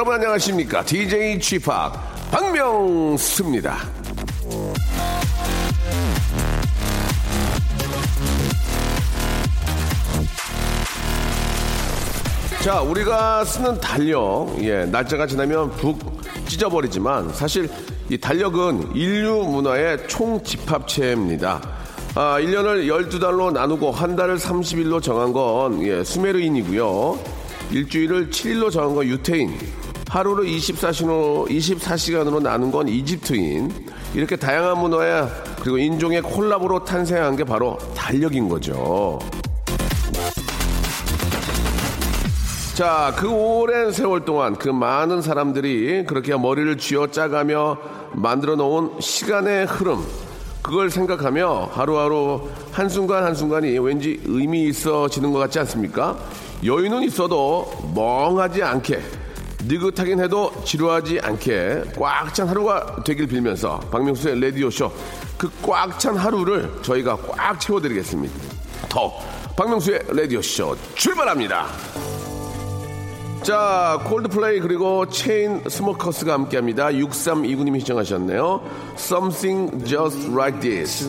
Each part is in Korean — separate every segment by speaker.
Speaker 1: 여러분 안녕하십니까 DJ 취팍 박명수입니다 자, 우리가 쓰는 달력, 예, 날짜가 지나면 북 찢어버리지만 사실 이 달력은 인류 문화의 총 집합체입니다. 아, 1년을 12달로 나누고 한 달을 30일로 정한 건 예, 수메르인이고요. 일주일을 7일로 정한 건 유태인, 하루를 24시간으로, 24시간으로 나눈 건 이집트인. 이렇게 다양한 문화야 그리고 인종의 콜라보로 탄생한 게 바로 달력인 거죠. 자, 그 오랜 세월 동안 그 많은 사람들이 그렇게 머리를 쥐어 짜가며 만들어 놓은 시간의 흐름. 그걸 생각하며 하루하루 한순간 한순간이 왠지 의미 있어지는 것 같지 않습니까? 여유는 있어도 멍하지 않게, 느긋하긴 해도 지루하지 않게 꽉 찬 하루가 되길 빌면서 박명수의 라디오쇼 그 꽉 찬 하루를 저희가 꽉 채워드리겠습니다. 더 박명수의 라디오쇼 출발합니다. 자, 콜드플레이 그리고 체인스모커스가 함께합니다. 6329님이 신청하셨네요. Something just like this.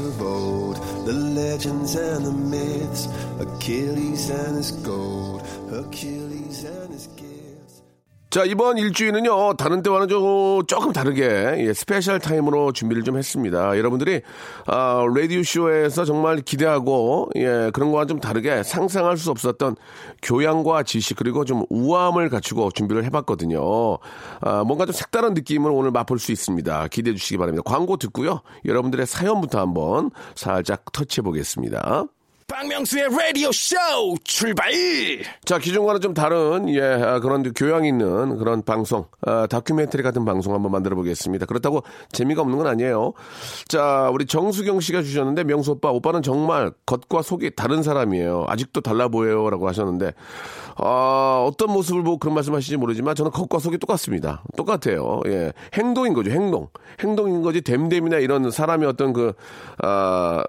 Speaker 2: The legends and the myths, Achilles and his gold, Achilles and his.
Speaker 1: 자, 이번 일주일은요, 다른 때와는 좀, 조금 다르게, 예, 스페셜 타임으로 준비를 좀 했습니다. 여러분들이, 아, 라디오쇼에서 정말 기대하고, 예, 그런 거와 좀 다르게 상상할 수 없었던 교양과 지식, 그리고 좀 우아함을 갖추고 준비를 해봤거든요. 아, 뭔가 좀 색다른 느낌을 오늘 맛볼 수 있습니다. 기대해 주시기 바랍니다. 광고 듣고요. 여러분들의 사연부터 한번 살짝 터치해 보겠습니다.
Speaker 3: 박명수의 라디오 쇼 출발!
Speaker 1: 자, 기존과는 좀 다른, 예, 아, 그런 교양 있는 그런 방송, 아, 다큐멘터리 같은 방송 한번 만들어 보겠습니다. 그렇다고 재미가 없는 건 아니에요. 자, 우리 정수경 씨가 주셨는데, 명수 오빠, 오빠는 정말 겉과 속이 다른 사람이에요. 아직도 달라 보여요. 라고 하셨는데, 아, 어떤 모습을 보고 그런 말씀 하시는지 모르지만 저는 겉과 속이 똑같습니다. 똑같아요. 예. 행동인 거죠, 행동. 행동인 거지, 댐댐이나 이런 사람의 어떤 그, 아,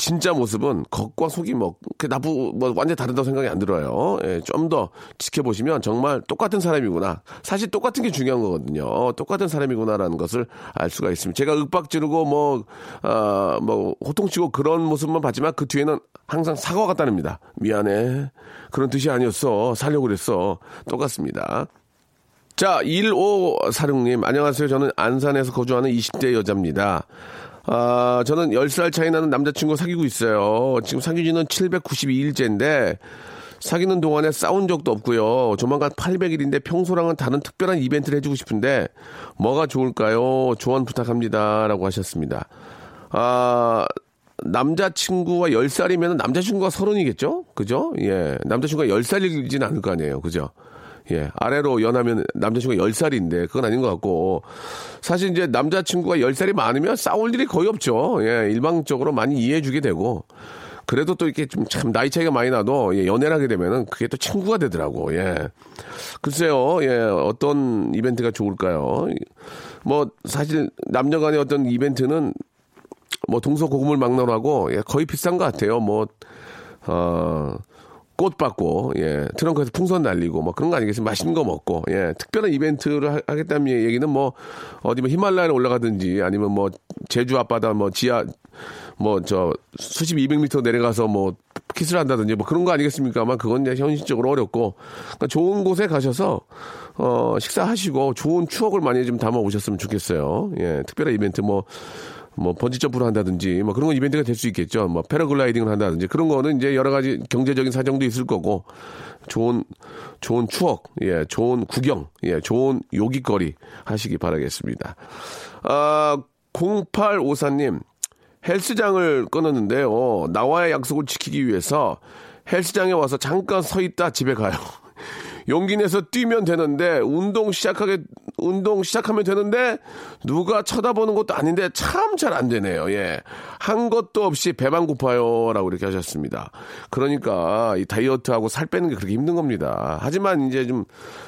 Speaker 1: 진짜 모습은 겉과 속이 뭐, 그 나쁘, 뭐, 완전 히 다르다고 생각이 안 들어요. 예, 좀 더 지켜보시면 정말 똑같은 사람이구나. 사실 똑같은 게 중요한 거거든요. 똑같은 사람이구나라는 것을 알 수가 있습니다. 제가 윽박 지르고 뭐, 아, 뭐, 호통치고 그런 모습만 봤지만 그 뒤에는 항상 사과가 따릅니다. 미안해. 그런 뜻이 아니었어. 살려고 그랬어. 똑같습니다. 자, 1546님, 안녕하세요. 저는 안산에서 거주하는 20대 여자입니다. 아, 저는 10살 차이 나는 남자친구 사귀고 있어요. 지금 사귄 지는 792일째인데, 사귀는 동안에 싸운 적도 없고요. 조만간 800일인데 평소랑은 다른 특별한 이벤트를 해주고 싶은데, 뭐가 좋을까요? 조언 부탁합니다. 라고 하셨습니다. 아, 남자친구가 10살이면 남자친구가 30이겠죠? 그죠? 예. 남자친구가 10살이진 않을 거 아니에요. 그죠? 예, 아래로 연하면 남자친구가 10살인데 그건 아닌 것 같고 사실 이제 남자친구가 10살이 많으면 싸울 일이 거의 없죠. 예, 일방적으로 많이 이해해주게 되고 그래도 또 이렇게 좀 참 나이 차이가 많이 나도 예, 연애를 하게 되면은 그게 또 친구가 되더라고. 예. 글쎄요, 예, 어떤 이벤트가 좋을까요? 뭐, 사실, 남녀 간의 어떤 이벤트는 뭐, 동서고금을 막론하고, 예, 거의 비싼 것 같아요. 뭐, 어, 꽃 받고, 예, 트렁크에서 풍선 날리고, 뭐 그런 거 아니겠습니까? 맛있는 거 먹고, 예, 특별한 이벤트를 하, 하겠다는 얘기는 뭐, 어디 뭐 히말라야를 올라가든지, 아니면 뭐, 제주 앞바다 뭐 지하, 뭐, 저, 수십 200m 내려가서 뭐, 키스를 한다든지 뭐 그런 거 아니겠습니까? 아마 그건 이제 현실적으로 어렵고, 그러니까 좋은 곳에 가셔서, 어, 식사하시고 좋은 추억을 많이 좀 담아 오셨으면 좋겠어요. 예, 특별한 이벤트 뭐, 뭐 번지 점프를 한다든지 뭐 그런 건 이벤트가 될 수 있겠죠. 뭐 패러글라이딩을 한다든지 그런 거는 이제 여러 가지 경제적인 사정도 있을 거고 좋은 좋은 추억, 예, 좋은 구경, 예, 좋은 요깃거리 하시기 바라겠습니다. 아, 0854님 헬스장을 끊었는데요. 나와의 약속을 지키기 위해서 헬스장에 와서 잠깐 서 있다 집에 가요. 용기 내서 뛰면 되는데 운동 시작하게 운동 시작하면 되는데 누가 쳐다보는 것도 아닌데 참 잘 안 되네요. 예. 한 것도 없이 배만 고파요라고 이렇게 하셨습니다. 그러니까 이 다이어트하고 살 빼는 게 그렇게 힘든 겁니다. 하지만 이제 좀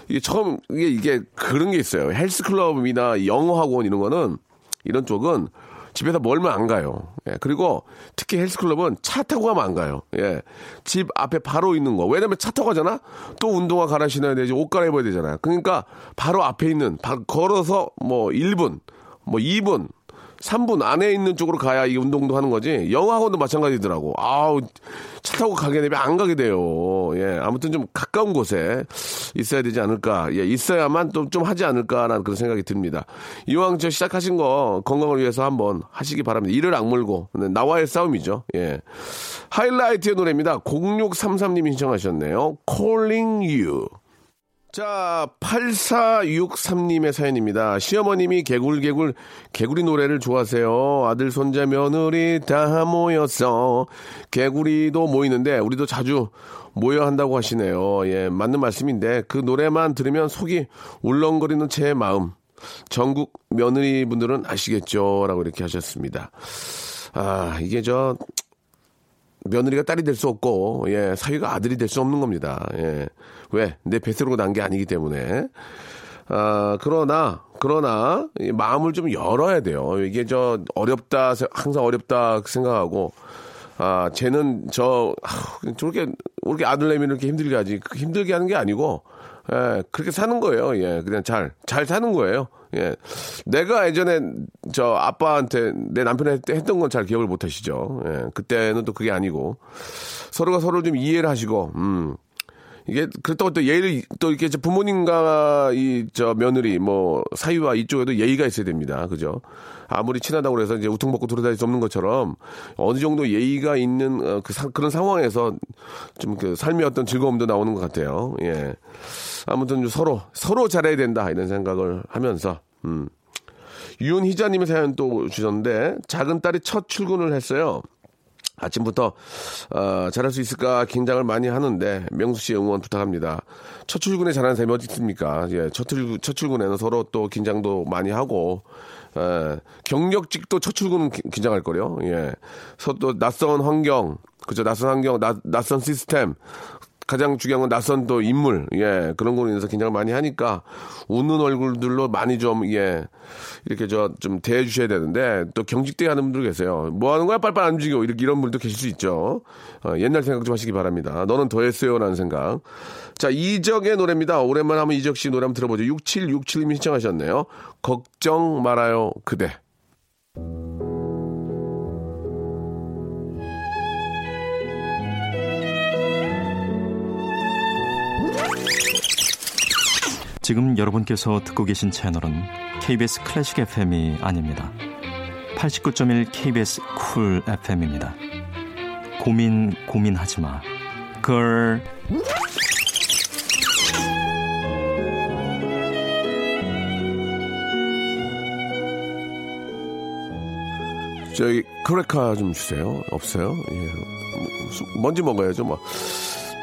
Speaker 1: 이게 처음 이게 이게 그런 게 있어요. 헬스클럽이나 영어 학원 이런 거는 이런 쪽은 집에서 멀면 안 가요. 예, 그리고 특히 헬스클럽은 차 타고 가면 안 가요. 예. 집 앞에 바로 있는 거. 왜냐면 차 타고 가잖아? 또 운동화 갈아 신어야 되지, 옷 갈아입어야 되잖아요. 그러니까 바로 앞에 있는, 바, 걸어서 뭐 1분, 뭐 2분, 3분 안에 있는 쪽으로 가야 이 운동도 하는 거지. 영어학원도 마찬가지더라고. 아우, 차 타고 가게 되면 안 가게 돼요. 예, 아무튼 좀 가까운 곳에 있어야 되지 않을까. 예, 있어야만 또좀 하지 않을까라는 그런 생각이 듭니다. 이왕 저 시작하신 거 건강을 위해서 한번 하시기 바랍니다. 이를 악물고. 네, 나와의 싸움이죠. 예. 하이라이트의 노래입니다. 0633님이 신청하셨네요. Calling You. 자, 8463님의 사연입니다. 시어머님이 개굴개굴, 개구리 노래를 좋아하세요. 아들, 손자, 며느리 다 모였어. 개구리도 모이는데, 우리도 자주 모여 한다고 하시네요. 예, 맞는 말씀인데, 그 노래만 들으면 속이 울렁거리는 제 마음. 전국 며느리 분들은 아시겠죠? 라고 이렇게 하셨습니다. 아, 이게 저, 며느리가 딸이 될 수 없고, 예, 사위가 아들이 될 수 없는 겁니다. 예. 왜? 내 뱃으로 난 게 아니기 때문에. 아, 그러나, 그러나, 이 마음을 좀 열어야 돼요. 이게 저, 어렵다, 항상 어렵다 생각하고, 아, 쟤는 저, 아, 저렇게, 저렇게 아들 내면 이렇게 힘들게 하지. 그 힘들게 하는 게 아니고, 예, 그렇게 사는 거예요. 예, 그냥 잘, 잘 사는 거예요. 예. 내가 예전에 저 아빠한테 내 남편한테 했던 건 잘 기억을 못 하시죠. 예. 그때는 또 그게 아니고 서로가 서로 좀 이해를 하시고, 음. 이게 그렇다고 또 예의를 또 이렇게 부모님과 이 저 며느리 뭐 사위와 이쪽에도 예의가 있어야 됩니다. 그죠? 아무리 친하다고 그래서 이제 우퉁 먹고 돌아다닐 수 없는 것처럼 어느 정도 예의가 있는 어, 그 사, 그런 상황에서 좀 그 삶의 어떤 즐거움도 나오는 것 같아요. 예. 아무튼 서로 서로 잘해야 된다 이런 생각을 하면서 음. 윤희자님의 사연 또 주셨는데 작은 딸이 첫 출근을 했어요. 아침부터 어, 잘할 수 있을까 긴장을 많이 하는데 명수 씨 응원 부탁합니다. 첫 출근에 잘하는 사람이 어디 있습니까? 예, 첫, 출근, 첫 출근에는 서로 또 긴장도 많이 하고 예, 경력직도 첫 출근은 기, 긴장할 거요. 예, 서또 낯선 환경, 그죠? 낯선 환경, 나, 낯선 시스템, 가장 중요한 건 낯선 또 인물, 예, 그런 거로 인해서 긴장을 많이 하니까 웃는 얼굴들로 많이 좀, 예, 이렇게 저 좀 대해주셔야 되는데 또 경직대 하는 분들 계세요. 뭐 하는 거야? 빨빨 안 움직여. 이렇게 이런 분도 계실 수 있죠. 어, 옛날 생각 좀 하시기 바랍니다. 너는 더 했어요. 라는 생각. 자, 이적의 노래입니다. 오랜만에 한번 이적 씨 노래 한번 들어보죠. 6767님이 신청하셨네요. 걱정 말아요, 그대.
Speaker 4: 지금 여러분께서 듣고 계신 채널은 KBS 클래식 FM이 아닙니다. 89.1 KBS 쿨 FM입니다. 고민 고민하지 마. Girl
Speaker 1: 저희 크래카 좀 주세요. 없어요? 예. 먼지 먹어야죠, 뭐.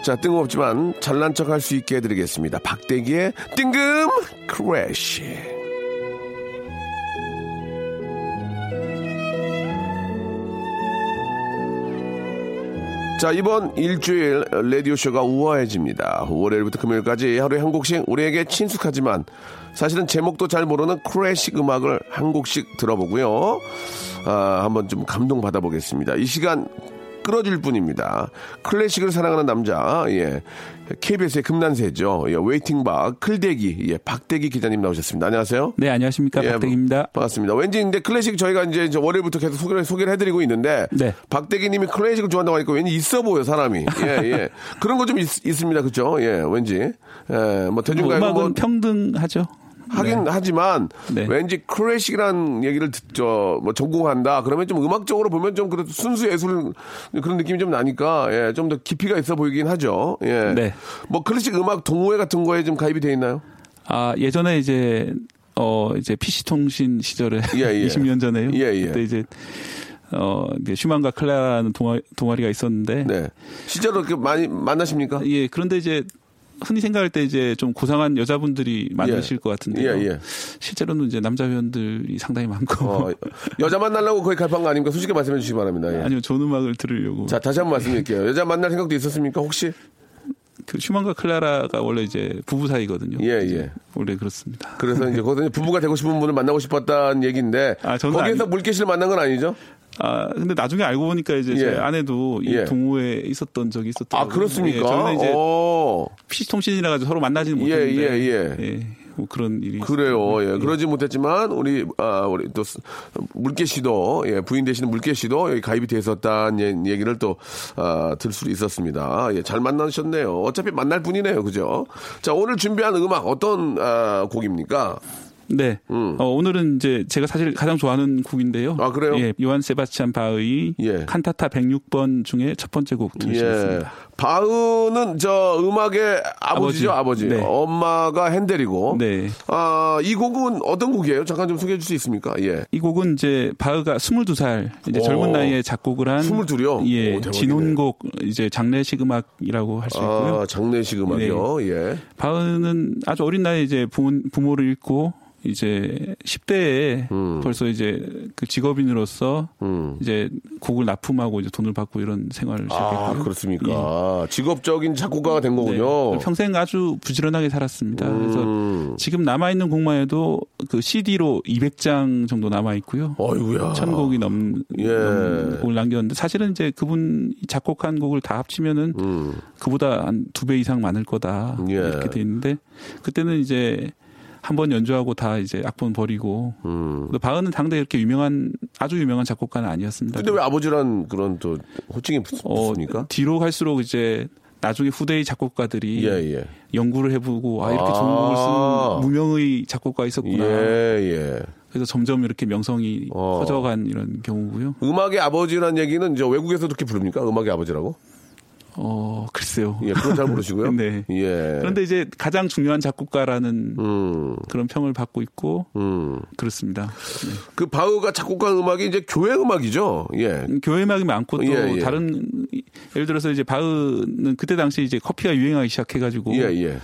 Speaker 1: 자, 뜬금없지만 잘난 척 할 수 있게 해드리겠습니다. 박대기의 뜬금 크래쉬. 자, 이번 일주일 라디오쇼가 우아해집니다. 월요일부터 금요일까지 하루에 한 곡씩 우리에게 친숙하지만 사실은 제목도 잘 모르는 클래식 음악을 한 곡씩 들어보고요. 아, 한번 좀 감동 받아보겠습니다. 이 시간 끌어줄 뿐입니다. 클래식을 사랑하는 남자, 예. KBS의 금난새죠. 예, waiting박, 클대기, 예, 박대기 기자님 나오셨습니다. 안녕하세요.
Speaker 5: 네, 안녕하십니까.
Speaker 1: 예,
Speaker 5: 박대기입니다.
Speaker 1: 반갑습니다. 왠지 근데 클래식 저희가 이제 월요일부터 계속 소개를, 소개를 해드리고 있는데.
Speaker 5: 네.
Speaker 1: 박대기 님이 클래식을 좋아한다고 하니까 왠지 있어 보여, 사람이. 예, 예. 그런 거 좀 있습니다. 그죠? 예, 왠지. 예,
Speaker 5: 뭐뭐
Speaker 1: 대중가요
Speaker 5: 음악은
Speaker 1: 뭐
Speaker 5: 평등하죠.
Speaker 1: 하긴
Speaker 5: 네.
Speaker 1: 하지만
Speaker 5: 네.
Speaker 1: 왠지 클래식이라는 얘기를 듣죠. 뭐 전공한다. 그러면 좀 음악적으로 보면 좀 그래도 순수 예술 그런 느낌이 좀 나니까 예, 좀 더 깊이가 있어 보이긴 하죠. 예.
Speaker 5: 네.
Speaker 1: 뭐 클래식 음악 동호회 같은 거에 좀 가입이 돼 있나요?
Speaker 5: 아, 예전에 이제 어 이제 PC 통신 시절에
Speaker 1: 예, 예.
Speaker 5: 20년 전에요.
Speaker 1: 예, 예.
Speaker 5: 그때 이제 어 이제 슈만과 클라라는 동아, 동아리가 있었는데
Speaker 1: 네. 실제로 이렇게 많이 만나십니까?
Speaker 5: 예, 그런데 이제 흔히 생각할 때 이제 좀 고상한 여자분들이 많으실 것 같은데요.
Speaker 1: 예, 예.
Speaker 5: 실제로는 이제 남자 회원들이 상당히 많고
Speaker 1: 어, 여자 만나려고 거의 갈판 거 아닙니까? 솔직히 말씀해 주시기 바랍니다. 예.
Speaker 5: 아니면 좋은 음악을 들으려고.
Speaker 1: 자, 다시 한번 말씀드릴게요. 여자 만날 생각도 있었습니까? 혹시?
Speaker 5: 그 슈만과 클라라가 원래 이제 부부 사이거든요.
Speaker 1: 예, 예.
Speaker 5: 원래 그렇습니다.
Speaker 1: 그래서 이제 거기서 부부가 되고 싶은 분을 만나고 싶었다는 얘기인데
Speaker 5: 아,
Speaker 1: 거기에서
Speaker 5: 아니-
Speaker 1: 물개시를 만난 건 아니죠?
Speaker 5: 아, 근데 나중에 알고 보니까 이제 제
Speaker 1: 예.
Speaker 5: 아내도 이
Speaker 1: 예.
Speaker 5: 동호회에 있었던 적이 있었던
Speaker 1: 아, 그렇습니까?
Speaker 5: 예, 저는 이제
Speaker 1: 어.
Speaker 5: PC통신이라 가지고 서로 만나지는
Speaker 1: 예,
Speaker 5: 못했는데
Speaker 1: 예, 예.
Speaker 5: 뭐 그런 일이
Speaker 1: 그래요.
Speaker 5: 있었거든요.
Speaker 1: 예. 그러지 못했지만 우리 아 우리 또 스- 물개 씨도 예, 부인 되시는 물개 씨도 여기 가입이 돼 있었다는 예- 얘기를 또 아, 들수 있었습니다. 예, 잘 만나셨네요. 어차피 만날 분이네요. 그죠? 자, 오늘 준비한 음악 어떤 아, 곡입니까?
Speaker 5: 네. 어, 오늘은 이제 제가 사실 가장 좋아하는 곡인데요.
Speaker 1: 음. 아, 그래요?
Speaker 5: 예, 요한 세바스찬 바의
Speaker 1: 예.
Speaker 5: 칸타타 106번 중에 첫 번째 곡
Speaker 1: 예.
Speaker 5: 들으시겠습니다.
Speaker 1: 바흐는 저 음악의 아버지죠, 아버지.
Speaker 5: 아버지. 네.
Speaker 1: 엄마가 핸델이고.
Speaker 5: 네.
Speaker 1: 아, 이 곡은 어떤 곡이에요? 잠깐 좀 소개해 줄 수 있습니까? 예.
Speaker 5: 이 곡은 이제 바흐가 22살 이제
Speaker 1: 오.
Speaker 5: 젊은 나이에 작곡을 한
Speaker 1: 22이요?
Speaker 5: 예,
Speaker 1: 오.
Speaker 5: 진혼곡 이제 장례식 음악이라고 할 수 있고요.
Speaker 1: 아, 장례식 음악이요. 예.
Speaker 5: 바흐는 아주 어린 나이에 이제 부모, 부모를 잃고 이제 10대에
Speaker 1: 음.
Speaker 5: 벌써 이제 그 직업인으로서
Speaker 1: 음.
Speaker 5: 이제 곡을 납품하고 이제 돈을 받고 이런 생활을
Speaker 1: 아,
Speaker 5: 시작했고요.
Speaker 1: 그렇습니까? 직업적인 작곡가가 된
Speaker 5: 예.
Speaker 1: 거군요.
Speaker 5: 네. 평생 아주 부지런하게 살았습니다.
Speaker 1: 음.
Speaker 5: 그래서 지금 남아 있는 곡만 해도 그 CD로 200장 정도 남아 있고요.
Speaker 1: 어이구야.
Speaker 5: 천 곡이 넘,
Speaker 1: 예.
Speaker 5: 넘는 곡을 남겼는데 사실은 이제 그분 작곡한 곡을 다 합치면은
Speaker 1: 음.
Speaker 5: 그보다 한 두 배 이상 많을 거다
Speaker 1: 예.
Speaker 5: 이렇게 돼 있는데 그때는 이제 한 번 연주하고 다 이제 악본 버리고
Speaker 1: 음.
Speaker 5: 바흐는 당대 이렇게 유명한 아주 유명한 작곡가는 아니었습니다.
Speaker 1: 근데 왜 아버지란 그런 또 호칭이 붙,
Speaker 5: 어,
Speaker 1: 붙습니까?
Speaker 5: 뒤로 갈수록 이제 나중에 후대의 작곡가들이
Speaker 1: 예, 예.
Speaker 5: 연구를 해보고 아 이렇게
Speaker 1: 아.
Speaker 5: 좋은 곡을 쓴 무명의 작곡가 있었구나.
Speaker 1: 예, 예.
Speaker 5: 그래서 점점 이렇게 명성이
Speaker 1: 어.
Speaker 5: 커져간 이런 경우고요.
Speaker 1: 음악의 아버지란 얘기는 이제 외국에서도 그렇게 부릅니까? 음악의 아버지라고?
Speaker 5: 어 글쎄요.
Speaker 1: 예, 그건 잘 모르시고요.
Speaker 5: 네.
Speaker 1: 예.
Speaker 5: 그런데 이제 가장 중요한 작곡가라는
Speaker 1: 음,
Speaker 5: 그런 평을 받고 있고
Speaker 1: 음.
Speaker 5: 그렇습니다. 네.
Speaker 1: 그 바흐가 작곡한 음악이 이제 교회 음악이죠. 예.
Speaker 5: 교회 음악이 많고 또
Speaker 1: 예, 예.
Speaker 5: 다른 예를 들어서 이제 바흐는 그때 당시 이제 커피가 유행하기 시작해 가지고
Speaker 1: 예, 예.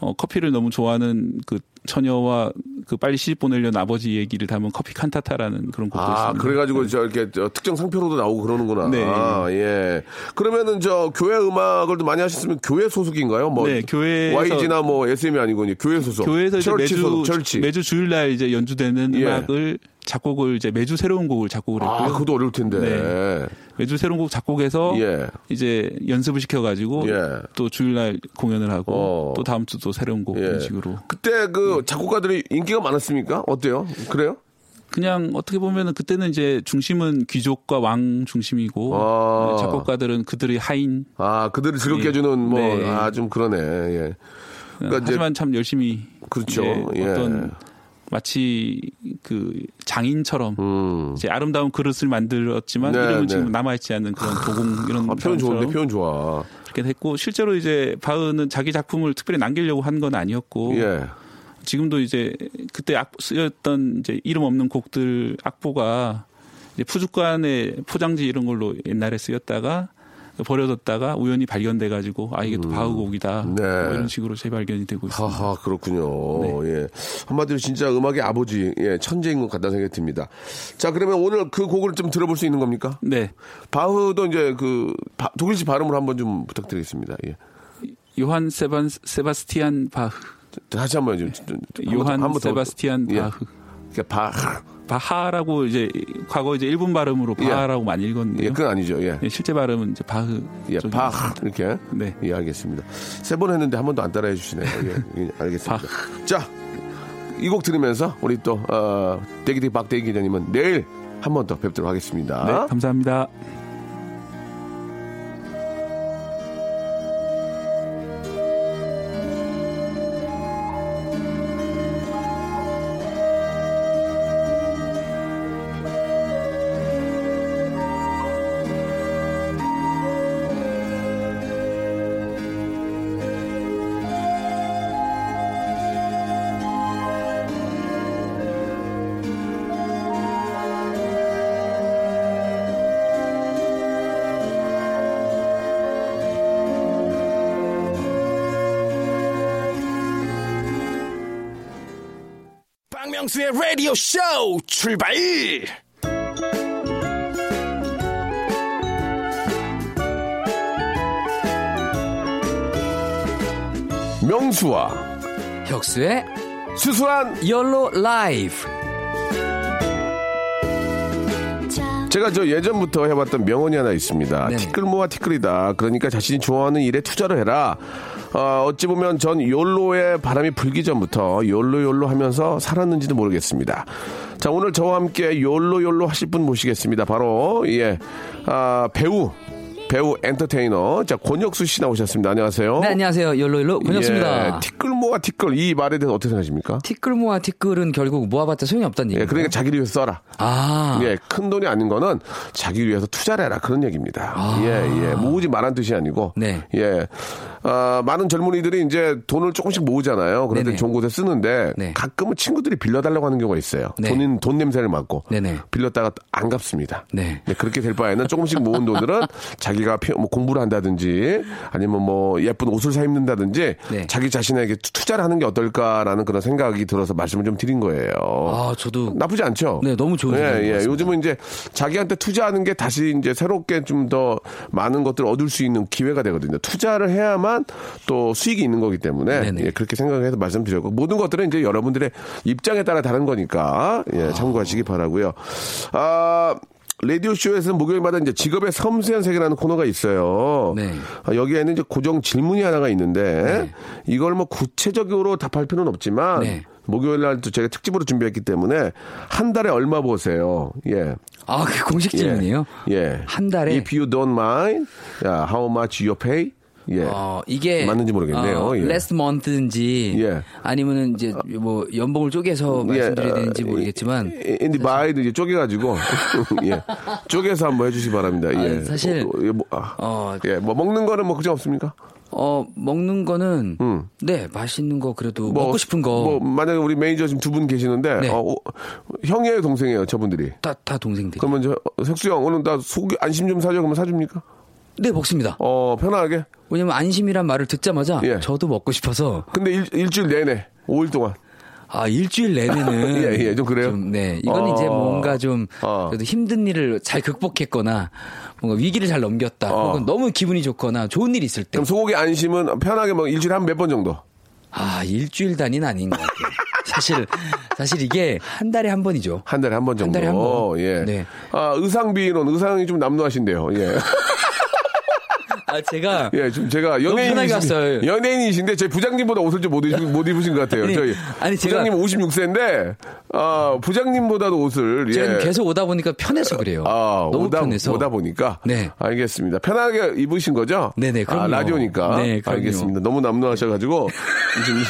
Speaker 5: 어, 커피를 너무 좋아하는 그 처녀와 그 빨리 시집 보내려는 아버지 얘기를 담은 커피 칸타타라는 그런 곡도
Speaker 1: 아,
Speaker 5: 있습니다.
Speaker 1: 그래가지고 저 이렇게 저 특정 상표로도 나오고 그러는구나.
Speaker 5: 네.
Speaker 1: 아, 예. 그러면은 저 교회 음악을 또 많이 하셨으면 교회 소속인가요? 뭐
Speaker 5: 네, 교회에서-
Speaker 1: YG나 뭐 SM이 아니고 교회 소속.
Speaker 5: 교회에서 이제
Speaker 1: 철치
Speaker 5: 매주
Speaker 1: 소속, 철치.
Speaker 5: 매주 주일날 이제 연주되는
Speaker 1: 예.
Speaker 5: 음악을 작곡을 이제 매주 새로운 곡을 작곡을 했고요.
Speaker 1: 아, 그것도 어려울 텐데.
Speaker 5: 네. 매주 새로운 곡 작곡해서
Speaker 1: 예.
Speaker 5: 이제 연습을 시켜가지고
Speaker 1: 예.
Speaker 5: 또 주일날 공연을 하고
Speaker 1: 어.
Speaker 5: 또 다음 주 또 새로운 곡
Speaker 1: 예.
Speaker 5: 이런 식으로
Speaker 1: 그때 그 작곡가들이 인기가 많았습니까? 어때요? 그래요?
Speaker 5: 그냥 어떻게 보면은 그때는 이제 중심은 귀족과 왕 중심이고
Speaker 1: 아.
Speaker 5: 네, 작곡가들은 그들의 하인
Speaker 1: 아, 그들을 즐겁게
Speaker 5: 예.
Speaker 1: 해주는 뭐,
Speaker 5: 네.
Speaker 1: 아, 좀 그러네. 예. 그러니까 이제
Speaker 5: 하지만 참 열심히
Speaker 1: 그렇죠.
Speaker 5: 이제
Speaker 1: 예.
Speaker 5: 어떤 마치 그 장인처럼
Speaker 1: 음.
Speaker 5: 이제 아름다운 그릇을 만들었지만
Speaker 1: 네,
Speaker 5: 이름은
Speaker 1: 네.
Speaker 5: 지금 남아있지 않는 그런 도공 이런
Speaker 1: 아, 표현 좋은데, 표현 좋아.
Speaker 5: 이렇게 했고 실제로 이제 바흐는 자기 작품을 특별히 남기려고 한 건 아니었고
Speaker 1: 예.
Speaker 5: 지금도 이제 그때 악 쓰였던 이제 이름 없는 곡들 악보가 이제 푸주간의 포장지 이런 걸로 옛날에 쓰였다가 버려뒀다가 우연히 발견돼 가지고 아 이게 또 바흐곡이다
Speaker 1: 네.
Speaker 5: 뭐 이런 식으로 재발견이 되고 있습니다.
Speaker 1: 하하 그렇군요.
Speaker 5: 네.
Speaker 1: 예 한마디로 진짜 음악의 아버지 예 천재인 것 같다는 생각이 듭니다. 자 그러면 오늘 그 곡을 좀 들어볼 수 있는 겁니까?
Speaker 5: 네,
Speaker 1: 바흐도 이제 그 바- 독일식 발음을 한번 좀 부탁드리겠습니다. 예.
Speaker 5: 요한 세반 세바스티안 바흐,
Speaker 1: 다시 한번 좀, 좀
Speaker 5: 요한
Speaker 1: 한번 더-
Speaker 5: 세바스티안
Speaker 1: 예.
Speaker 5: 바흐.
Speaker 1: 바
Speaker 5: 바하라고 이제 과거 이제 일본 발음으로
Speaker 1: 예.
Speaker 5: 바하라고 많이 읽었는데요.
Speaker 1: 예, 그건 아니죠. 예.
Speaker 5: 예, 실제 발음은 이제 바흐.
Speaker 1: 예,
Speaker 5: 쪽입니다.
Speaker 1: 바 이렇게.
Speaker 5: 네.
Speaker 1: 예, 알겠습니다. 세 번 했는데 한 번도 안 따라해 주시네요. 예, 예, 알겠습니다. 자, 이 곡 들으면서 우리 또 어, 대기대 박대기 기자님은 내일 한 번 더 뵙도록 하겠습니다.
Speaker 5: 네, 감사합니다.
Speaker 3: 박명수의 라디오 쇼 출발!
Speaker 1: 명수와
Speaker 6: 혁수의
Speaker 1: 수수한
Speaker 6: 열로 라이브.
Speaker 1: 제가 저 예전부터 해봤던 명언이 하나 있습니다.
Speaker 6: 네네.
Speaker 1: 티끌 모아 티끌이다. 그러니까 자신이 좋아하는 일에 투자를 해라. 어, 어찌 보면 전 욜로의 바람이 불기 전부터 욜로 욜로 하면서 살았는지도 모르겠습니다. 자 오늘 저와 함께 욜로 욜로 하실 분 모시겠습니다. 바로 예 아, 배우 배우 엔터테이너 자 권혁수 씨 나오셨습니다. 안녕하세요.
Speaker 6: 네, 안녕하세요. 열로열로 권혁수입니다.
Speaker 1: 예, 티끌 모아 티끌 이 말에 대해서 어떻게 생각하십니까?
Speaker 6: 티끌 모아 티끌은 결국 모아봤자 소용이 없다는 얘기예요.
Speaker 1: 예, 그러니까 자기를 위해서 써라.
Speaker 6: 아,
Speaker 1: 예, 큰 돈이 아닌 거는 자기 위해서 투자를 해라 그런 얘기입니다. 예, 예. 모으지 말란 뜻이 아니고.
Speaker 6: 네.
Speaker 1: 예. 아, 많은 젊은이들이 이제 돈을 조금씩 모으잖아요. 그런데. 좋은 곳에 쓰는데
Speaker 6: 네.
Speaker 1: 가끔은 친구들이 빌려달라고 하는 경우가 있어요.
Speaker 6: 네.
Speaker 1: 돈인 돈 냄새를 맡고
Speaker 6: 네네.
Speaker 1: 빌렸다가 안 갚습니다.
Speaker 6: 네.
Speaker 1: 그렇게 될 바에는 조금씩 모은 돈들은 자기 가 피- 뭐 공부를 한다든지 아니면 뭐 예쁜 옷을 사 입는다든지
Speaker 6: 네.
Speaker 1: 자기 자신에게 투- 투자를 하는 게 어떨까라는 그런 생각이 들어서 말씀을 좀 드린 거예요.
Speaker 6: 아, 저도
Speaker 1: 나쁘지 않죠.
Speaker 6: 네, 너무 좋은
Speaker 1: 예, 예. 요즘은 이제 자기한테 투자하는 게 다시 이제 새롭게 좀 더 많은 것들을 얻을 수 있는 기회가 되거든요. 투자를 해야만 또 수익이 있는 거기 때문에. 예, 그렇게 생각해서 말씀드렸고 모든 것들은 이제 여러분들의 입장에 따라 다른 거니까 예, 참고하시기 바라고요. 아. 라디오 쇼에서는 목요일마다 이제 직업의 섬세한 세계라는 코너가 있어요.
Speaker 6: 네.
Speaker 1: 아, 여기에는 이제 고정 질문이 하나가 있는데
Speaker 6: 네.
Speaker 1: 이걸 뭐 구체적으로 답할 필요는 없지만
Speaker 6: 네.
Speaker 1: 목요일 날도 제가 특집으로 준비했기 때문에 한 달에 얼마 버세요? 예.
Speaker 6: 아, 그 공식 질문이에요?
Speaker 1: 예. 예.
Speaker 6: 한 달에?
Speaker 1: If you don't mind, yeah, how much you pay? 예.
Speaker 6: 어, 이게
Speaker 1: 맞는지 모르겠네요.
Speaker 6: 어,
Speaker 1: 예.
Speaker 6: last month인지
Speaker 1: 예.
Speaker 6: 아니면은 이제 뭐 연봉을 쪼개서 말씀드려야 되는지 모르겠지만
Speaker 1: 인디 바이도 이제 쪼개 가지고 예. 쪼개서 한번 해 주시기 바랍니다. 예.
Speaker 6: 아, 사실,
Speaker 1: 어, 예, 뭐, 아,
Speaker 6: 어,
Speaker 1: 예, 뭐 먹는 거는 뭐 걱정 없습니까?
Speaker 6: 어 먹는 거는
Speaker 1: 음.
Speaker 6: 네 맛있는 거 그래도
Speaker 1: 뭐,
Speaker 6: 먹고 싶은 거
Speaker 1: 뭐 만약에 우리 매니저 지금 두 분 계시는데
Speaker 6: 네.
Speaker 1: 어, 어, 형이에요, 동생이에요, 저분들이.
Speaker 6: 다 다 동생들이
Speaker 1: 그러면 저 색수 형 오늘 나속 안심 좀 사줘 그러면 사줍니까?
Speaker 6: 네 먹습니다.
Speaker 1: 어 편하게.
Speaker 6: 왜냐면 안심이란 말을 듣자마자
Speaker 1: 예.
Speaker 6: 저도 먹고 싶어서
Speaker 1: 근데 일, 일주일 내내 5일 동안.
Speaker 6: 아 일주일 내내는
Speaker 1: 예, 예, 좀 그래요?
Speaker 6: 네 이건
Speaker 1: 어.
Speaker 6: 이제 뭔가 좀
Speaker 1: 어.
Speaker 6: 그래도 힘든 일을 잘 극복했거나 뭔가 위기를 잘 넘겼다
Speaker 1: 어.
Speaker 6: 혹은 너무 기분이 좋거나 좋은 일 있을
Speaker 1: 그럼 소고기 안심은 편하게 뭐 일주일에 한 몇 번 정도.
Speaker 6: 때아 일주일 단위는 아닌 것 같아요. 사실 사실 이게 한 달에 한 번이죠.
Speaker 1: 한 달에 한 번 정도.
Speaker 6: 달에 한 번.
Speaker 1: 예.
Speaker 6: 네.
Speaker 1: 아, 의상비론 의상이 좀 남루하신데요. 예.
Speaker 6: 아 제가
Speaker 1: 예, 좀 제가 연예인이신. 연예인이신데 제 부장님보다 옷을 좀 못 입으신, 못 입으신 것 같아요.
Speaker 6: 아니,
Speaker 1: 저희
Speaker 6: 아니,
Speaker 1: 부장님 56세인데 아, 부장님보다도 옷을
Speaker 6: 제가
Speaker 1: 예.
Speaker 6: 계속 오다 보니까 편해서 그래요.
Speaker 1: 아,
Speaker 6: 너무
Speaker 1: 오다,
Speaker 6: 편해서
Speaker 1: 오다 보니까.
Speaker 6: 네.
Speaker 1: 알겠습니다. 편하게 입으신 거죠?
Speaker 6: 네네,
Speaker 1: 아,
Speaker 6: 그럼요.
Speaker 1: 라디오니까.
Speaker 6: 네, 그럼요.
Speaker 1: 알겠습니다. 너무 남루하셔가지고. 지금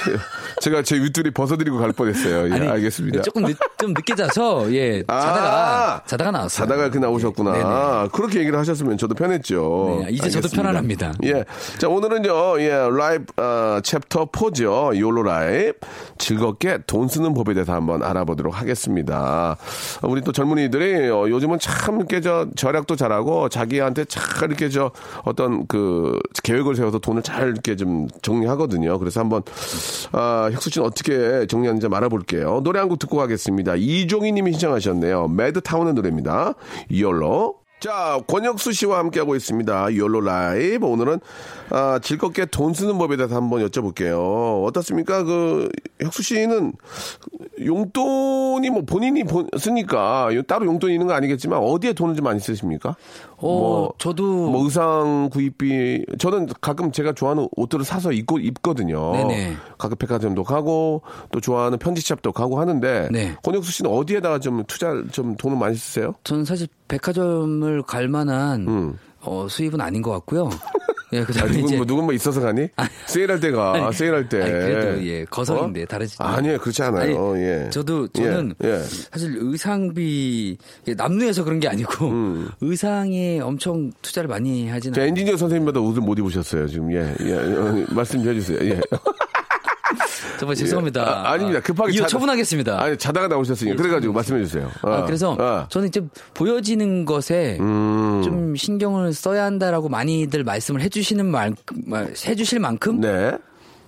Speaker 1: 제가 제 윗줄이 벗어드리고 갈 뻔했어요. 예,
Speaker 6: 아니,
Speaker 1: 알겠습니다.
Speaker 6: 조금 늦, 좀 늦게 자서 예
Speaker 1: 아,
Speaker 6: 자다가 자다가 나왔어요.
Speaker 1: 자다가 이렇게 나오셨구나.
Speaker 6: 네 네.
Speaker 1: 그렇게 얘기를 하셨으면 저도 편했죠.
Speaker 6: 네, 이제 저도 편안합니다.
Speaker 1: 예. 자, 오늘은요, 예, life, 어, 챕터 4죠. YOLO life. 즐겁게 돈 쓰는 법에 대해서 한번 알아보도록 하겠습니다. 우리 또 젊은이들이 어, 요즘은 참 이렇게 저 절약도 잘하고 자기한테 잘 이렇게 저 어떤 그 계획을 세워서 돈을 잘 이렇게 좀 정리하거든요. 그래서 한번, 아, 혁수 씨는 어떻게 정리하는지 좀 알아볼게요. 노래 한 곡 듣고 가겠습니다. 이종희 님이 신청하셨네요. 매드타운의 노래입니다. 이얼로. 자, 권혁수 씨와 함께하고 있습니다. 욜로 라이브. 오늘은, 아, 즐겁게 돈 쓰는 법에 대해서 한번 여쭤볼게요. 어떻습니까? 그, 혁수 씨는 용돈이 뭐 본인이 본- 쓰니까 따로 용돈이 있는 거 아니겠지만 어디에 돈을 좀 많이 쓰십니까?
Speaker 6: 어, 저도
Speaker 1: 뭐 의상 구입비 저는 가끔 제가 좋아하는 옷들을 사서 입고 입거든요.
Speaker 6: 네네.
Speaker 1: 가끔 백화점도 가고 또 좋아하는 편지샵도 가고 하는데
Speaker 6: 네.
Speaker 1: 권혁수 씨는 어디에다가 좀 투자 좀 돈을 많이 쓰세요?
Speaker 6: 저는 사실 백화점을 갈 만한
Speaker 1: 음.
Speaker 6: 어, 수입은 아닌 것 같고요. 예,
Speaker 1: 아,
Speaker 6: 그다음에
Speaker 1: 누군 뭐 누군 뭐 있어서 가니? 세일할 때가
Speaker 6: 아니,
Speaker 1: 세일할 때.
Speaker 6: 아니, 그래도 예, 거성인데 다르지.
Speaker 1: 아니에요 그렇지 않아요.
Speaker 6: 아니,
Speaker 1: 예.
Speaker 6: 저도 저는
Speaker 1: 예, 예.
Speaker 6: 사실 의상비 이게 남루해서 그런 게 아니고 의상에 엄청 투자를 많이
Speaker 1: 음. 자,
Speaker 6: 않아요.
Speaker 1: 엔지니어 선생님마다 옷을 못 입으셨어요 지금 예, 예, 어, 말씀 좀 해주세요. 예.
Speaker 6: 정말 죄송합니다.
Speaker 1: 아, 아닙니다. 급하게
Speaker 6: 이거
Speaker 1: 자-
Speaker 6: 처분하겠습니다.
Speaker 1: 아니 자다가 나오셨으니까 그래가지고 말씀해 주세요.
Speaker 6: 아, 그래서
Speaker 1: 어.
Speaker 6: 저는 이제 보여지는 것에
Speaker 1: 음.
Speaker 6: 좀 신경을 써야 한다라고 많이들 말씀을 해주시는 말- 해주실 만큼
Speaker 1: 네.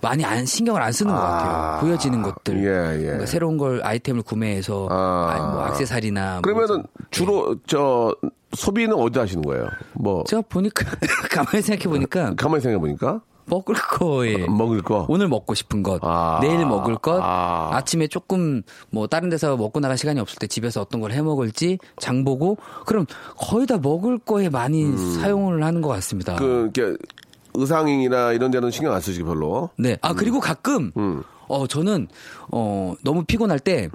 Speaker 6: 많이 안 신경을 안 쓰는 것 같아요. 보여지는 것들.
Speaker 1: 예, 예.
Speaker 6: 뭔가 새로운 걸 아이템을 구매해서
Speaker 1: 아.
Speaker 6: 아, 뭐 액세서리나
Speaker 1: 그러면은
Speaker 6: 뭐
Speaker 1: 주로 저 소비는 어디 하시는 거예요? 뭐
Speaker 6: 제가 보니까 가만히 생각해 보니까
Speaker 1: 가만히 생각해 보니까
Speaker 6: 먹을 거에
Speaker 1: 먹을 거.
Speaker 6: 오늘 먹고 싶은 것,
Speaker 1: 아.
Speaker 6: 내일 먹을 것,
Speaker 1: 아.
Speaker 6: 아. 침에 조금 뭐 다른 데서 먹고 나갈 시간이 없을 때 집에서 어떤 걸 해 먹을지 장 보고 그럼 거의 다 먹을 거에 많이 사용을 하는 것 같습니다.
Speaker 1: 음. 그 의상이나 이런 데는 신경 안 쓰시고 별로.
Speaker 6: 네. 아 그리고 가끔
Speaker 1: 음.
Speaker 6: 어 저는 어 너무 피곤할 때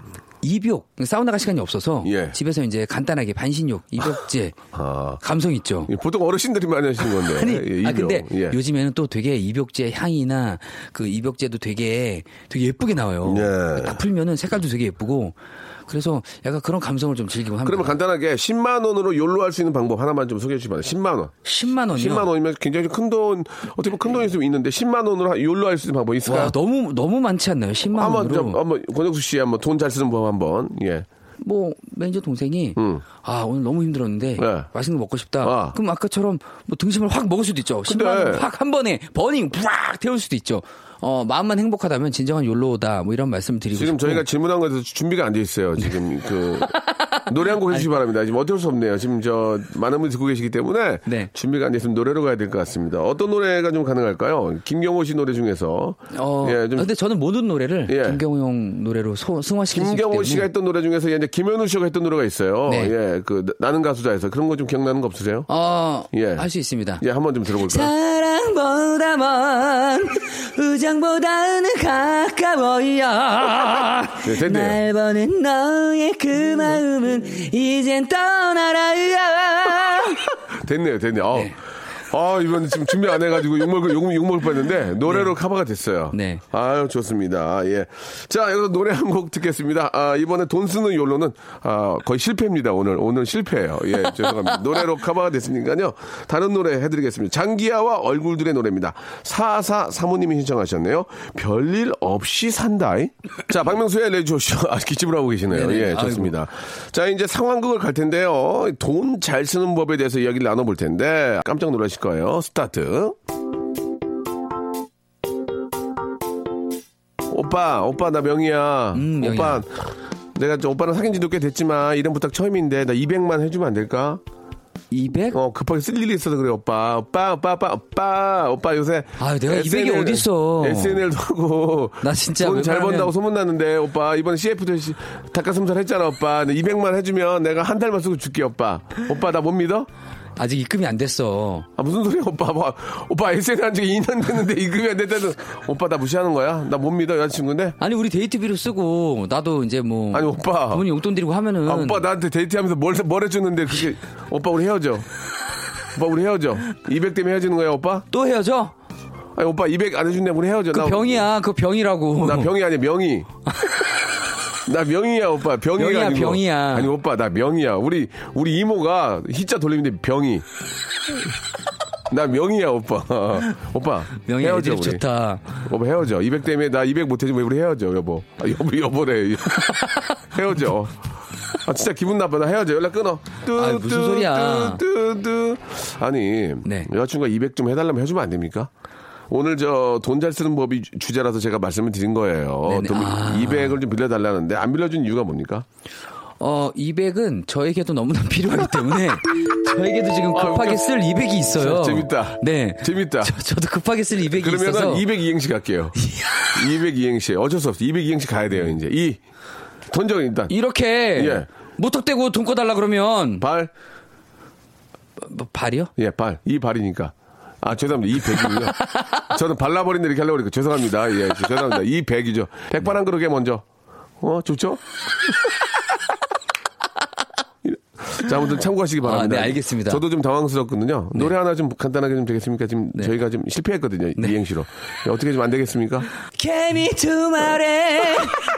Speaker 6: 입욕 사우나 갈 시간이 없어서
Speaker 1: 예.
Speaker 6: 집에서 이제 간단하게 반신욕 입욕제
Speaker 1: 아.
Speaker 6: 감성 있죠.
Speaker 1: 보통 어르신들이 많이 하시는 건데.
Speaker 6: 아니,
Speaker 1: 예,
Speaker 6: 아. 근데
Speaker 1: 예.
Speaker 6: 요즘에는 또 되게 입욕제 향이나 그 입욕제도 되게 되게 예쁘게 나와요.
Speaker 1: 예.
Speaker 6: 딱 풀면은 색깔도 되게 예쁘고 그래서 약간 그런 감성을 좀 즐기고 합니다.
Speaker 1: 그러면 간단하게 10만 원으로 욜로 할 수 있는 방법 하나만 좀 소개해 주시면 10만 원.
Speaker 6: 10만 원이요.
Speaker 1: 10만 원이면 굉장히 큰 돈, 어떻게 보면 큰 돈이 있으면 있는데 10만 원으로 욜로 할 수 있는 방법 있을까요?
Speaker 6: 와 너무 너무 많지 않나요? 10만
Speaker 1: 한번
Speaker 6: 원으로.
Speaker 1: 좀 한번 권혁수 씨 한번 돈 잘 쓰는 법 한번. 예.
Speaker 6: 뭐 매니저 동생이
Speaker 1: 음.
Speaker 6: 아 오늘 너무 힘들었는데
Speaker 1: 네.
Speaker 6: 맛있는 거 먹고 싶다.
Speaker 1: 아.
Speaker 6: 그럼 아까처럼 뭐 등심을 확 먹을 수도 있죠. 10만
Speaker 1: 근데-
Speaker 6: 원확 한 번에 burning 팍 태울 수도 있죠. 어 마음만 행복하다면 진정한 YOLO다. 뭐 이런 말씀 드리고
Speaker 1: 지금
Speaker 6: 싶고.
Speaker 1: 저희가 질문한 거에서 준비가 안 돼 있어요. 지금 그 노래 한 곡 해주시기 바랍니다. 지금 어쩔 수 없네요. 지금 저 많은 분이 듣고 계시기 때문에
Speaker 6: 네.
Speaker 1: 준비가 안 됐으면 노래로 가야 될 것 같습니다. 어떤 노래가 좀 가능할까요? 김경호 씨 노래 중에서
Speaker 6: 어,
Speaker 1: 예, 좀
Speaker 6: 근데 저는 모든 노래를
Speaker 1: 예.
Speaker 6: 김경호 형 노래로 있기
Speaker 1: 김경호 씨가 했던 노래 중에서 이제 김현우 씨가 했던 노래가 있어요.
Speaker 6: 네.
Speaker 1: 예, 그 나는 가수자에서 그런 거 좀 기억나는 거 없으세요?
Speaker 6: 어,
Speaker 1: 예.
Speaker 6: 할 수 있습니다.
Speaker 1: 예, 한번 좀 들어볼까요?
Speaker 6: 사랑보다 먼 우정 보다는 가까워요.
Speaker 1: 네, 됐네요.
Speaker 6: 날 보는 너의 그 마음은 이젠 떠나라요.
Speaker 1: 됐네요, 됐네요. 어. 아, 이번 지금 준비 안 해가지고 욕먹을, 욕, 욕먹을 뻔했는데, 노래로 커버가 됐어요.
Speaker 6: 네.
Speaker 1: 아유, 좋습니다. 예. 자, 여기서 노래 한 곡 듣겠습니다. 아, 이번에 돈 쓰는 YOLO는, 아, 거의 실패입니다. 오늘, 오늘 실패예요. 예, 죄송합니다. 노래로 커버가 됐으니까요. 다른 노래 해드리겠습니다. 장기하와 얼굴들의 노래입니다. 44 사모님이 신청하셨네요. 별일 없이 산다이. 자, 박명수의 라디오쇼. 아, 기침을 하고 계시네요.
Speaker 6: 네네.
Speaker 1: 예, 좋습니다. 자, 이제 상황극을 갈 텐데요. 돈 잘 쓰는 법에 대해서 이야기를 나눠볼 텐데 깜짝 놀라실 거예요. 스타트. 오빠, 오빠 나 명희야.
Speaker 6: 음, 명희야.
Speaker 1: 오빠, 내가 저 오빠랑 사귄 지도 꽤 됐지만 이름 부탁 처음인데 나 200만 해주면 안 될까?
Speaker 6: 200?
Speaker 1: 어 급하게 쓸 일이 있어서 그래 오빠 오빠 오빠 오빠 오빠 오빠 요새
Speaker 6: 아유, 내가 200이 어딨어.
Speaker 1: SNL도 하고
Speaker 6: 나 진짜
Speaker 1: 돈 잘 번다고 소문났는데 오빠 이번에 CF도 시- 닭가슴살 했잖아 오빠 200만 해주면 내가 한 달만 쓰고 줄게 오빠 오빠 나 못 믿어?
Speaker 6: 아직 입금이 안 됐어.
Speaker 1: 아 무슨 소리야 오빠 뭐, 오빠 SNL 한지 2년 됐는데 이금이 안 됐다는 오빠 나 무시하는 거야? 나 못 믿어 여자친구인데?
Speaker 6: 아니 우리 데이트비로 쓰고 나도 이제 뭐
Speaker 1: 아니 오빠
Speaker 6: 부모님 용돈 드리고 하면은
Speaker 1: 아, 오빠 나한테 데이트하면서 뭘, 뭘 해주는데 그게 오빠 우리 헤어져 오빠 우리 헤어져 200 때문에 헤어지는 거야 오빠?
Speaker 6: 또 헤어져?
Speaker 1: 아니, 오빠 200 안 해준다면 우리 헤어져.
Speaker 6: 그
Speaker 1: 나,
Speaker 6: 병이야, 그 병이라고.
Speaker 1: 나 병이 아니야, 명이. 나 명이야, 오빠. 병이가
Speaker 6: 병이야,
Speaker 1: 아니고.
Speaker 6: 병이야.
Speaker 1: 아니, 오빠, 나 명이야. 우리, 우리 이모가 히자 돌리는데 병이. 나 명이야, 오빠. 오빠.
Speaker 6: 명이
Speaker 1: 헤어져, 우리.
Speaker 6: 좋다.
Speaker 1: 오빠 헤어져. 200 때문에 나 200 못해주면 우리 헤어져, 여보. 아, 여보, 여보래. 헤어져. 아, 진짜 기분 나빠. 나 헤어져. 연락 끊어. 뚜,
Speaker 6: 아이, 무슨 소리야.
Speaker 1: 뚜, 뚜. 아니,
Speaker 6: 네.
Speaker 1: 여자친구가 200 좀 해달라면 해주면 안 됩니까? 오늘 저 돈 잘 쓰는 법이 주- 주제라서 제가 말씀을 드린 거예요. 돈
Speaker 6: 아.
Speaker 1: 200을 좀 빌려달라는데 안 빌려준 이유가 뭡니까?
Speaker 6: 어, 200은 저에게도 너무나 필요하기 때문에 저에게도 지금 급하게
Speaker 1: 웃겨.
Speaker 6: 쓸 200이 있어요.
Speaker 1: 재- 재밌다.
Speaker 6: 네.
Speaker 1: 재밌다.
Speaker 6: 저, 도 급하게 쓸 200이
Speaker 1: 그러면은
Speaker 6: 있어서
Speaker 1: 200 이행시 갈게요. 200 이행시. 어쩔 수 없어. 200 이행시 가야 돼요, 이제. 이. 돈적 일단.
Speaker 6: 이렇게
Speaker 1: 예.
Speaker 6: 무턱대고 돈 꺼달라 그러면
Speaker 1: 발.
Speaker 6: 뭐, 발이요?
Speaker 1: 예, 발. 이 발이니까. 아, 죄송합니다. 이 백이고요. 저는 발라버린다 이렇게 하려고 그러니까 죄송합니다. 예, 죄송합니다. 이 백이죠. 백반 한 그릇에 먼저. 어, 좋죠? 자, 아무튼 참고하시기 바랍니다.
Speaker 6: 아, 네, 알겠습니다.
Speaker 1: 저도 좀 당황스럽거든요. 노래 하나 좀 간단하게 좀 되겠습니까? 지금
Speaker 6: 네.
Speaker 1: 저희가 좀 실패했거든요. 이행시로. 예, 어떻게 좀 안 되겠습니까?
Speaker 6: 개미 두 마리,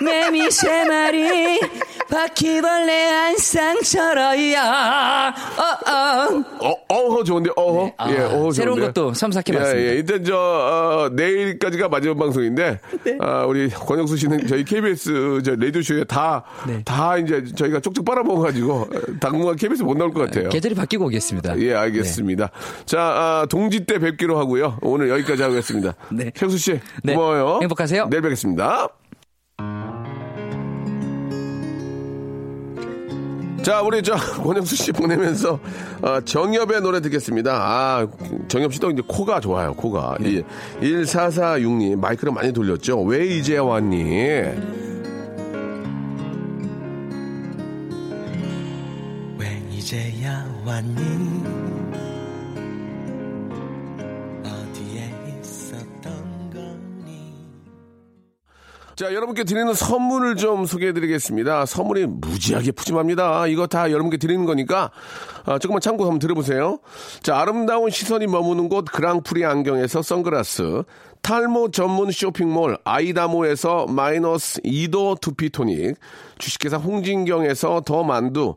Speaker 6: 매미 세 마리, 바퀴벌레 한 쌍처럼이야. 어, 어.
Speaker 1: 어, 어허 좋은데, 어허.
Speaker 6: 아,
Speaker 1: 예, 어허
Speaker 6: 새로운
Speaker 1: 좋은데.
Speaker 6: 것도 첨삭해봤습니다.
Speaker 1: 예, 예. 일단 저, 어, 내일까지가 마지막 방송인데,
Speaker 6: 네.
Speaker 1: 아, 우리 권영수 씨는 저희 KBS 저 라디오쇼에 다,
Speaker 6: 네.
Speaker 1: 다 이제 저희가 쪽쪽 빨아먹어가지고, 당분간 KBS 못 나올 것 같아요.
Speaker 6: 계절이 바뀌고 오겠습니다.
Speaker 1: 예, 알겠습니다. 자, 아, 동지 때 뵙기로 하고요. 오늘 여기까지 하겠습니다.
Speaker 6: 네.
Speaker 1: 형수 씨,
Speaker 6: 네.
Speaker 1: 고마워요.
Speaker 6: 행복하세요.
Speaker 1: 내일 뵙겠습니다. 자, 우리 저 권영수 씨 보내면서 어, 정엽의 노래 듣겠습니다. 아, 정엽 씨도 이제 코가 좋아요, 코가. 이 1446님 마이크를 많이 돌렸죠. 왜 이제 왔니?
Speaker 7: 왜 이제야 왔니
Speaker 1: 자, 여러분께 드리는 선물을 좀 소개해 드리겠습니다. 선물이 무지하게 푸짐합니다. 이거 다 여러분께 드리는 거니까, 아, 조금만 참고 한번 들어보세요. 자, 아름다운 시선이 머무는 곳 그랑프리 안경에서 선글라스, 탈모 전문 쇼핑몰 아이다모에서 마이너스 2도 두피토닉, 주식회사 홍진경에서 더 만두,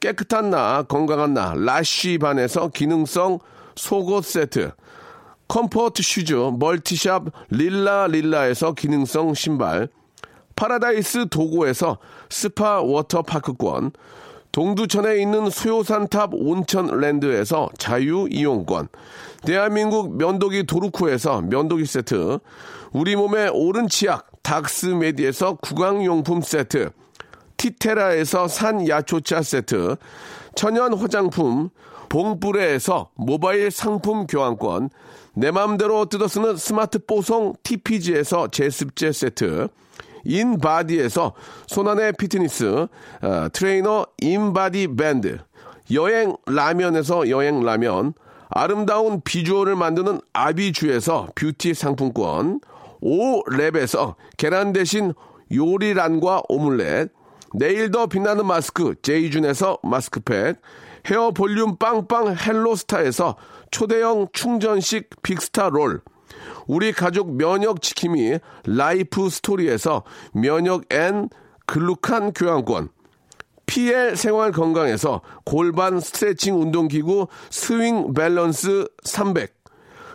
Speaker 1: 깨끗한 나 건강한 나 라쉬 반에서 기능성 속옷 세트, comfort shoes multi-shop 릴라 릴라에서 기능성 신발, 파라다이스 도고에서 스파 워터파크권, 동두천에 있는 소요산탑 온천랜드에서 자유이용권, 대한민국 면도기 도루코에서 면도기 세트, 우리 몸의 옳은 치약 닥스메디에서 구강용품 세트, 티테라에서 산야초차 세트, 천연 화장품 봉뿌레에서 모바일 상품 교환권, 내 맘대로 뜯어쓰는 스마트 뽀송 TPG에서 제습제 세트, 인바디에서 손안의 피트니스 어, 트레이너 인바디 밴드 여행 라면에서 여행 라면 아름다운 비주얼을 만드는 아비주에서 뷰티 상품권 오랩에서 계란 대신 요리란과 오믈렛 내일 더 빛나는 마스크 제이준에서 마스크팩 헤어 볼륨 빵빵 헬로스타에서 초대형 충전식 빅스타 롤 우리 가족 면역 지킴이 라이프 스토리에서 면역엔 글루칸 교환권 PL 생활 건강에서 골반 스트레칭 운동기구 스윙 밸런스 300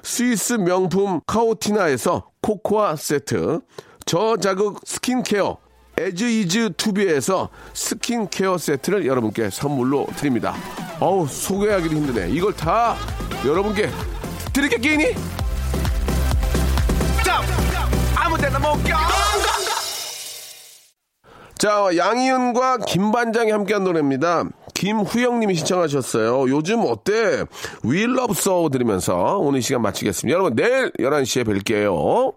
Speaker 1: 스위스 명품 카오티나에서 코코아 세트 저자극 스킨케어 에즈이즈 투비에서 스킨케어 세트를 여러분께 선물로 드립니다. 어우 소개하기도 힘드네. 이걸 다 여러분께 드릴게 끼니? 자, 양희은과 김반장이 함께한 노래입니다. 김후영님이 신청하셨어요. 요즘 어때? We Love So 들으면서 오늘 이 시간 마치겠습니다. 여러분, 내일 11시에 뵐게요.